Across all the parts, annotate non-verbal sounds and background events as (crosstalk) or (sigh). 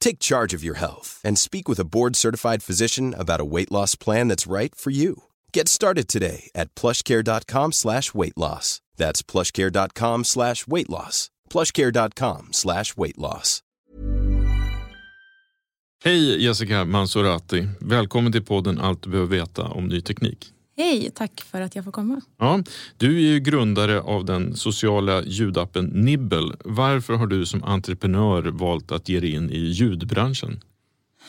Take charge of your health and speak with a board-certified physician about a weight loss plan that's right for you. Get started today at plushcare.com slash weight loss. That's plushcare.com slash weight loss. plushcare.com slash weight loss. Hej Jessica Mansorati. Välkommen till podden Allt du behöver veta om ny teknik. Hej, tack för att jag får komma. Ja, du är ju grundare av den sociala ljudappen Nibble. Varför har du som entreprenör valt att ge dig in i ljudbranschen?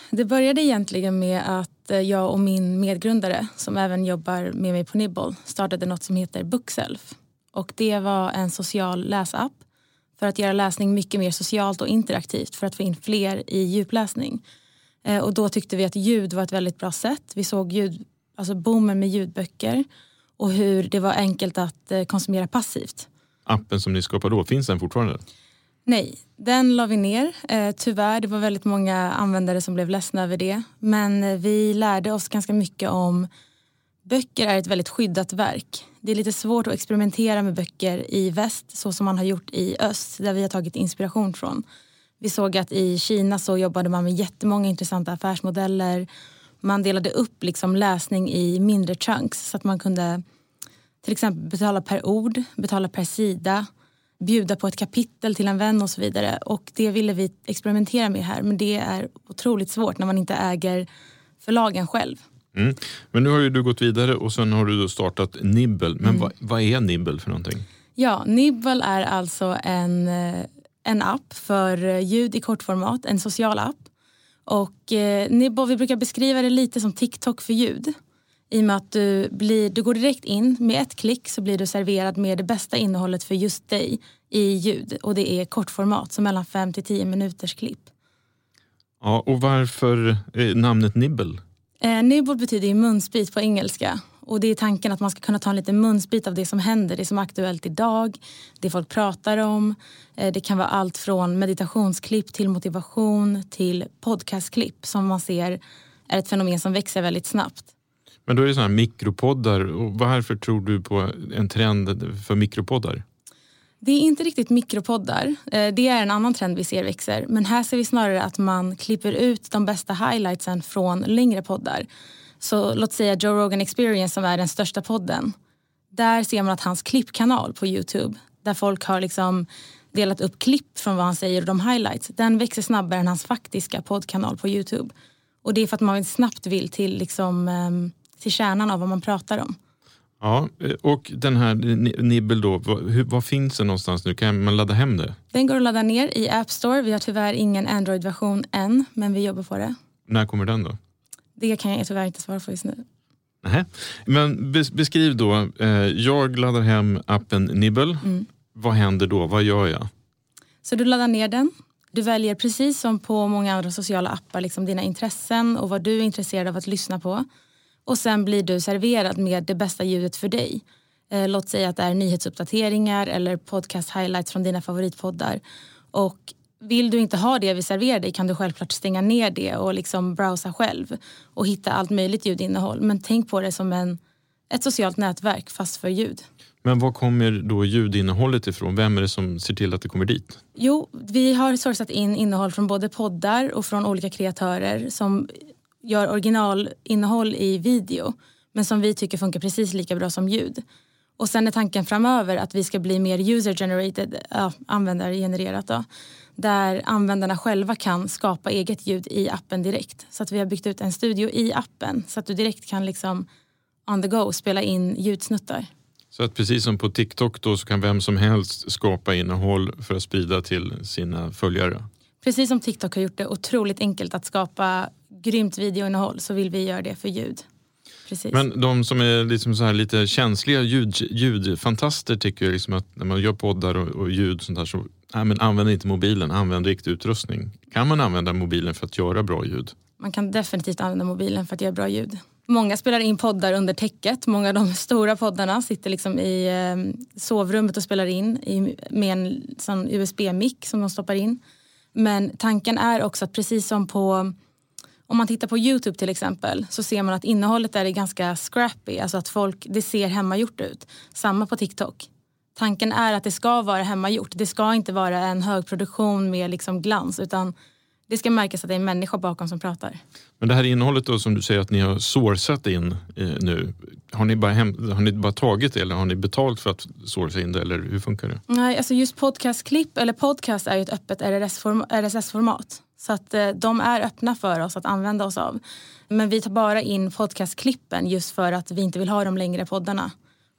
Det började egentligen med att eh, jag och min medgrundare som även jobbar med mig på Nibble startade något som heter Bookself. Och det var en social läsapp för att göra läsning mycket mer socialt och interaktivt för att få in fler i djupläsning. Eh, och då tyckte vi att ljud var ett väldigt bra sätt. Vi såg ljud, alltså boomen med ljudböcker och hur det var enkelt att eh, konsumera passivt. Appen som ni skapade då, finns den fortfarande? Nej, den la vi ner. Eh, tyvärr, det var väldigt många användare som blev ledsna över det. Men eh, vi lärde oss ganska mycket om böcker är ett väldigt skyddat verk. Det är lite svårt att experimentera med böcker i väst så som man har gjort i öst där vi har tagit inspiration från. Vi såg att i Kina så jobbade man med jättemånga intressanta affärsmodeller. Man delade upp liksom läsning i mindre chunks så att man kunde till exempel betala per ord, betala per sida, bjuda på ett kapitel till en vän och så vidare. Och det ville vi experimentera med här men det är otroligt svårt när man inte äger förlagen själv. Mm. Men nu har ju du gått vidare och sen har du startat Nibble. Men mm. vad, vad, är Nibble för någonting? Ja, Nibble är alltså en, eh, en app för ljud i kortformat, en social app. Och eh, Nibble, vi brukar beskriva det lite som TikTok för ljud. I och med att du, blir, du går direkt in, med ett klick så blir du serverad med det bästa innehållet för just dig i ljud. Och det är kortformat, så mellan 5 till 10 minuters klipp. Ja, och varför namnet Nibble? Eh, nibble betyder ju munsbit på engelska. Och det är tanken att man ska kunna ta en liten munsbit av det som händer, det som är aktuellt idag, det folk pratar om. Eh, det kan vara allt från meditationsklipp till motivation till podcastklipp som man ser är ett fenomen som växer väldigt snabbt. Men då är det sådana här mikropoddar. Och varför tror du på en trend för mikropoddar? Det är inte riktigt mikropoddar. Eh, det är en annan trend vi ser växer. Men här ser vi snarare att man klipper ut de bästa highlightsen från längre poddar. Så låt säga Joe Rogan Experience som är den största podden. Där ser man att hans klippkanal på Youtube, där folk har liksom delat upp klipp från vad han säger och de highlights, den växer snabbare än hans faktiska poddkanal på Youtube. Och det är för att man snabbt vill till, liksom, ehm, till kärnan av vad man pratar om. Ja, och den här Nibble då, var, var, finns den någonstans nu? Kan man ladda hem det? Den går att ladda ner i App Store. Vi har tyvärr ingen Android-version än, men vi jobbar på det. När kommer den då? Det kan jag tyvärr inte svara på just nu. Nej. Men beskriv då, eh, jag laddar hem appen Nibble. Mm. Vad händer då? Vad gör jag? Så du laddar ner den. Du väljer precis som på många andra sociala appar liksom dina intressen och vad du är intresserad av att lyssna på. Och sen blir du serverad med det bästa ljudet för dig. Eh, låt säga att det är nyhetsuppdateringar eller podcast highlights från dina favoritpoddar. Och vill du inte ha det vi serverar dig kan du självklart stänga ner det och liksom browsa själv och hitta allt möjligt ljudinnehåll. Men tänk på det som en, ett socialt nätverk fast för ljud. Men var kommer då ljudinnehållet ifrån? Vem är det som ser till att det kommer dit? Jo, vi har sourcat in innehåll från både poddar och från olika kreatörer som gör originalinnehåll i video men som vi tycker funkar precis lika bra som ljud. Och sen är tanken framöver att vi ska bli mer user generated, ja, användargenererat då, där användarna själva kan skapa eget ljud i appen direkt. Så att vi har byggt ut en studio i appen så att du direkt kan liksom on the go spela in ljudsnuttar. Så att precis som på TikTok då så kan vem som helst skapa innehåll för att sprida till sina följare? Precis som TikTok har gjort det otroligt enkelt att skapa grymt videoinnehåll så vill vi göra det för ljud. Precis. Men de som är liksom så här lite känsliga ljud, ljudfantaster tycker liksom att när man gör poddar och, och ljud sånt där så nej, men använd inte mobilen, använd riktig utrustning. Kan man använda mobilen för att göra bra ljud? Man kan definitivt använda mobilen för att göra bra ljud. Många spelar in poddar under täcket. Många av de (laughs) stora poddarna sitter liksom i ehm, sovrummet och spelar in med en sån USB-mick som de stoppar in. Men tanken är också att precis som på om man tittar på Youtube till exempel så ser man att innehållet där är ganska scrappy, alltså att folk, det ser hemmagjort ut. Samma på TikTok. Tanken är att det ska vara hemmagjort. Det ska inte vara en högproduktion med liksom glans utan det ska märkas att det är en människa bakom som pratar. Men det här innehållet då som du säger att ni har sourcat in eh, nu. Har ni, bara hem, har ni bara tagit det eller har ni betalt för att sourca in det eller hur funkar det? Nej, alltså just podcastklipp eller podcast är ju ett öppet RSS-format. Så att eh, de är öppna för oss att använda oss av. Men vi tar bara in podcastklippen just för att vi inte vill ha de längre poddarna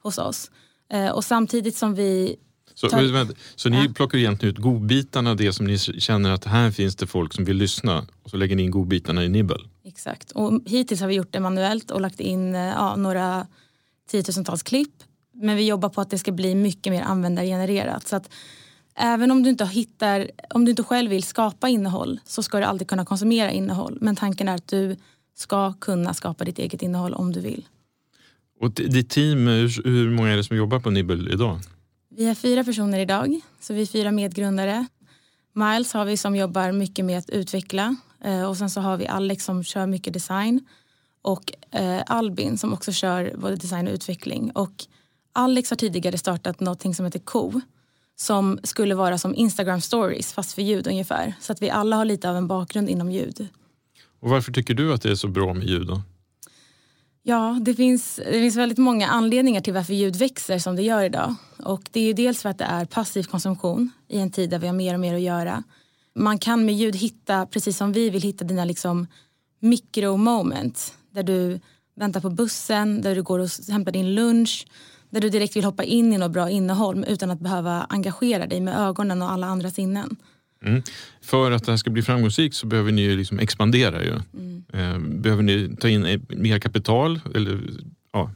hos oss. Eh, och samtidigt som vi så, tar... så ni ja. plockar egentligen ut godbitarna, det som ni känner att här finns det folk som vill lyssna och så lägger ni in godbitarna i Nibbel? Exakt. Och hittills har vi gjort det manuellt och lagt in eh, ja, några tiotusentals klipp. Men vi jobbar på att det ska bli mycket mer användargenererat. Så att även om du inte hittar, om du inte själv vill skapa innehåll så ska du alltid kunna konsumera innehåll. Men tanken är att du ska kunna skapa ditt eget innehåll om du vill. Och ditt team, hur många är det som jobbar på Nibbel idag? Vi är fyra personer idag, så vi är fyra medgrundare. Miles har vi som jobbar mycket med att utveckla eh, och sen så har vi Alex som kör mycket design och eh, Albin som också kör både design och utveckling. Och Alex har tidigare startat något som heter Co som skulle vara som Instagram stories fast för ljud ungefär. Så att vi alla har lite av en bakgrund inom ljud. Och varför tycker du att det är så bra med ljud då? Ja, det finns, det finns väldigt många anledningar till varför ljud växer som det gör idag. Och det är dels för att det är passiv konsumtion i en tid där vi har mer och mer att göra. Man kan med ljud hitta, precis som vi vill hitta dina liksom mikromoment där du väntar på bussen, där du går och hämtar din lunch, där du direkt vill hoppa in i något bra innehåll utan att behöva engagera dig med ögonen och alla andra sinnen. Mm. För att det här ska bli framgångsrikt så behöver ni liksom expandera. Ju. Mm. Eh, behöver ni ta in mer kapital? Eller, ja.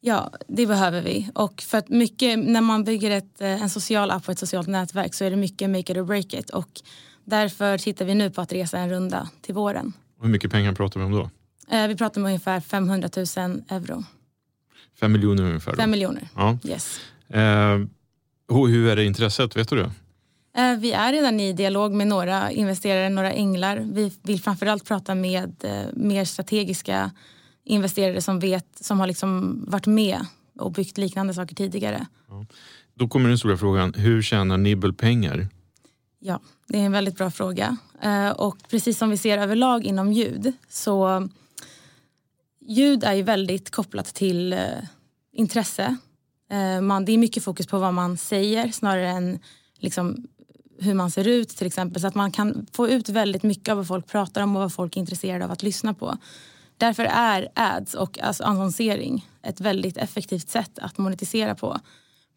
ja, det behöver vi. Och för att mycket, när man bygger ett, eh, en social app och ett socialt nätverk så är det mycket make it or break it. Och därför tittar vi nu på att resa en runda till våren. Hur mycket pengar pratar vi om då? Eh, vi pratar om ungefär 500 000 euro. Fem miljoner ungefär? Fem miljoner, ja. yes. Eh, hur är det intresset? Vet du det? Eh, vi är redan i dialog med några investerare, några änglar. Vi vill framförallt prata med eh, mer strategiska investerare som vet, som har liksom varit med och byggt liknande saker tidigare. Ja. Då kommer den stora frågan, hur tjänar Nibble pengar? Ja, det är en väldigt bra fråga. Eh, och precis som vi ser överlag inom ljud så ljud är ju väldigt kopplat till intresse. Man, det är mycket fokus på vad man säger snarare än liksom hur man ser ut till exempel. Så att man kan få ut väldigt mycket av vad folk pratar om och vad folk är intresserade av att lyssna på. Därför är ads och alltså annonsering ett väldigt effektivt sätt att monetisera på.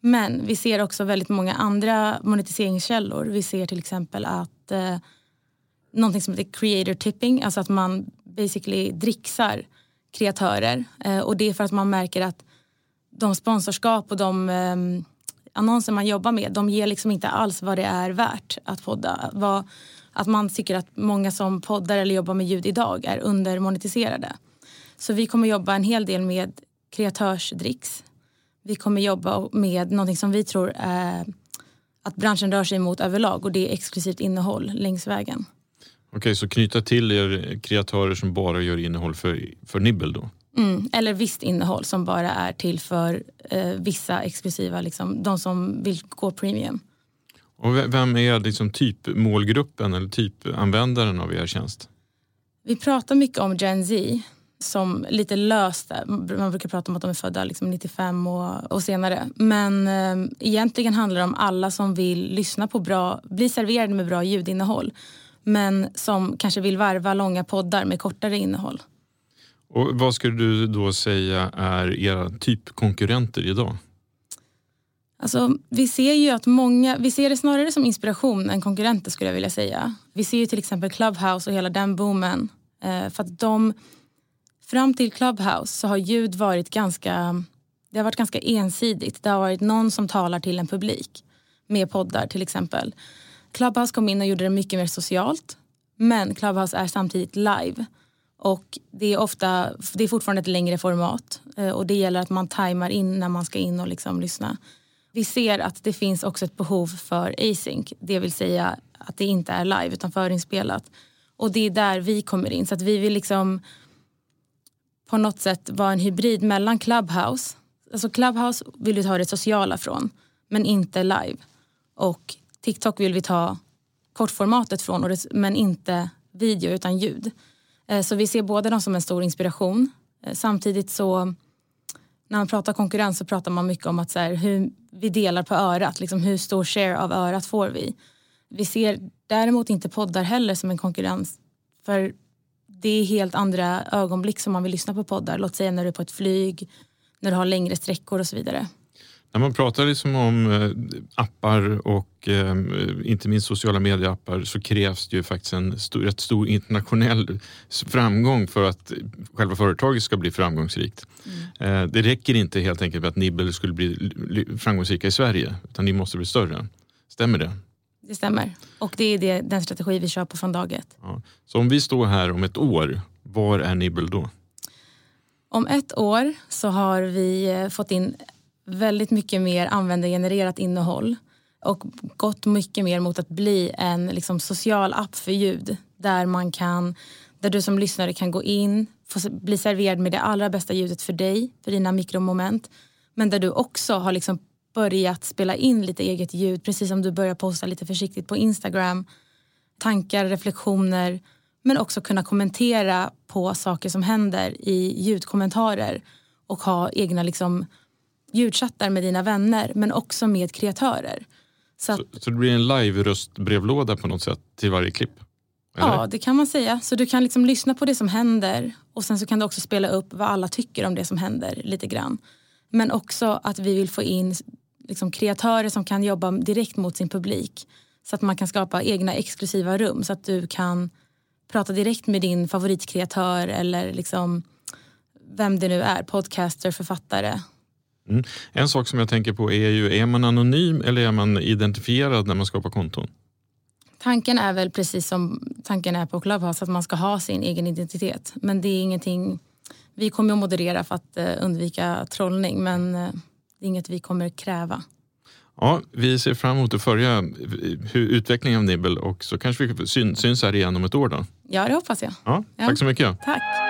Men vi ser också väldigt många andra monetiseringskällor. Vi ser till exempel att eh, någonting som heter creator tipping, alltså att man basically dricksar kreatörer. Eh, och det är för att man märker att de sponsorskap och de eh, annonser man jobbar med de ger liksom inte alls vad det är värt att podda. Vad, att man tycker att många som poddar eller jobbar med ljud idag är undermonetiserade. Så vi kommer jobba en hel del med kreatörsdricks. Vi kommer jobba med någonting som vi tror är att branschen rör sig mot överlag och det är exklusivt innehåll längs vägen. Okej, så knyta till er kreatörer som bara gör innehåll för, för Nibbel då? Mm, eller visst innehåll som bara är till för eh, vissa exklusiva, liksom, de som vill gå premium. Och vem är liksom typ målgruppen eller typanvändaren av er tjänst? Vi pratar mycket om Gen Z som lite löst. Man brukar prata om att de är födda liksom 95 och, och senare. Men eh, egentligen handlar det om alla som vill lyssna på bra, bli serverade med bra ljudinnehåll. Men som kanske vill varva långa poddar med kortare innehåll. Och Vad skulle du då säga är era typkonkurrenter idag? Alltså, vi ser ju att många, vi ser det snarare som inspiration än konkurrenter skulle jag vilja säga. Vi ser ju till exempel Clubhouse och hela den boomen. Eh, för att de, fram till Clubhouse så har ljud varit ganska, det har varit ganska ensidigt. Det har varit någon som talar till en publik med poddar till exempel. Clubhouse kom in och gjorde det mycket mer socialt. Men Clubhouse är samtidigt live. Och det är, ofta, det är fortfarande ett längre format eh, och det gäller att man tajmar in när man ska in och liksom lyssna. Vi ser att det finns också ett behov för async, det vill säga att det inte är live utan förinspelat. Och det är där vi kommer in. Så att vi vill liksom på något sätt vara en hybrid mellan Clubhouse. Alltså Clubhouse vill vi ta det sociala från, men inte live. Och TikTok vill vi ta kortformatet från, men inte video utan ljud. Eh, så vi ser båda dem som en stor inspiration. Eh, samtidigt så när man pratar konkurrens så pratar man mycket om att så här, hur vi delar på örat. Liksom hur stor share av örat får vi? Vi ser däremot inte poddar heller som en konkurrens. För det är helt andra ögonblick som man vill lyssna på poddar. Låt säga när du är på ett flyg, när du har längre sträckor och så vidare. När man pratar liksom om eh, appar och eh, inte minst sociala medieappar så krävs det ju faktiskt en stor, rätt stor internationell framgång för att själva företaget ska bli framgångsrikt. Mm. Eh, det räcker inte helt enkelt med att Nibble skulle bli framgångsrika i Sverige utan ni måste bli större. Stämmer det? Det stämmer och det är det, den strategi vi kör på från dag ett. Ja. Så om vi står här om ett år, var är Nibble då? Om ett år så har vi fått in väldigt mycket mer användargenererat innehåll och gått mycket mer mot att bli en liksom, social app för ljud där man kan där du som lyssnare kan gå in, få bli serverad med det allra bästa ljudet för dig, för dina mikromoment. Men där du också har liksom börjat spela in lite eget ljud, precis som du börjar posta lite försiktigt på Instagram. Tankar, reflektioner, men också kunna kommentera på saker som händer i ljudkommentarer och ha egna liksom ljudchattar med dina vänner men också med kreatörer. Så, att, så, så det blir en live-röstbrevlåda på något sätt till varje klipp? Eller? Ja, det kan man säga. Så du kan liksom lyssna på det som händer och sen så kan du också spela upp vad alla tycker om det som händer lite grann. Men också att vi vill få in liksom kreatörer som kan jobba direkt mot sin publik. Så att man kan skapa egna exklusiva rum så att du kan prata direkt med din favoritkreatör eller liksom vem det nu är, podcaster, författare Mm. En sak som jag tänker på är ju, är man anonym eller är man identifierad när man skapar konton? Tanken är väl precis som tanken är på Clubhouse, att man ska ha sin egen identitet. Men det är ingenting, vi kommer att moderera för att uh, undvika trollning men uh, det är inget vi kommer kräva. Ja, vi ser fram emot att följa eh, utvecklingen av Nibble och så kanske vi syns här igen om ett år då. Ja, det hoppas jag. Ja, tack så mycket. Tack.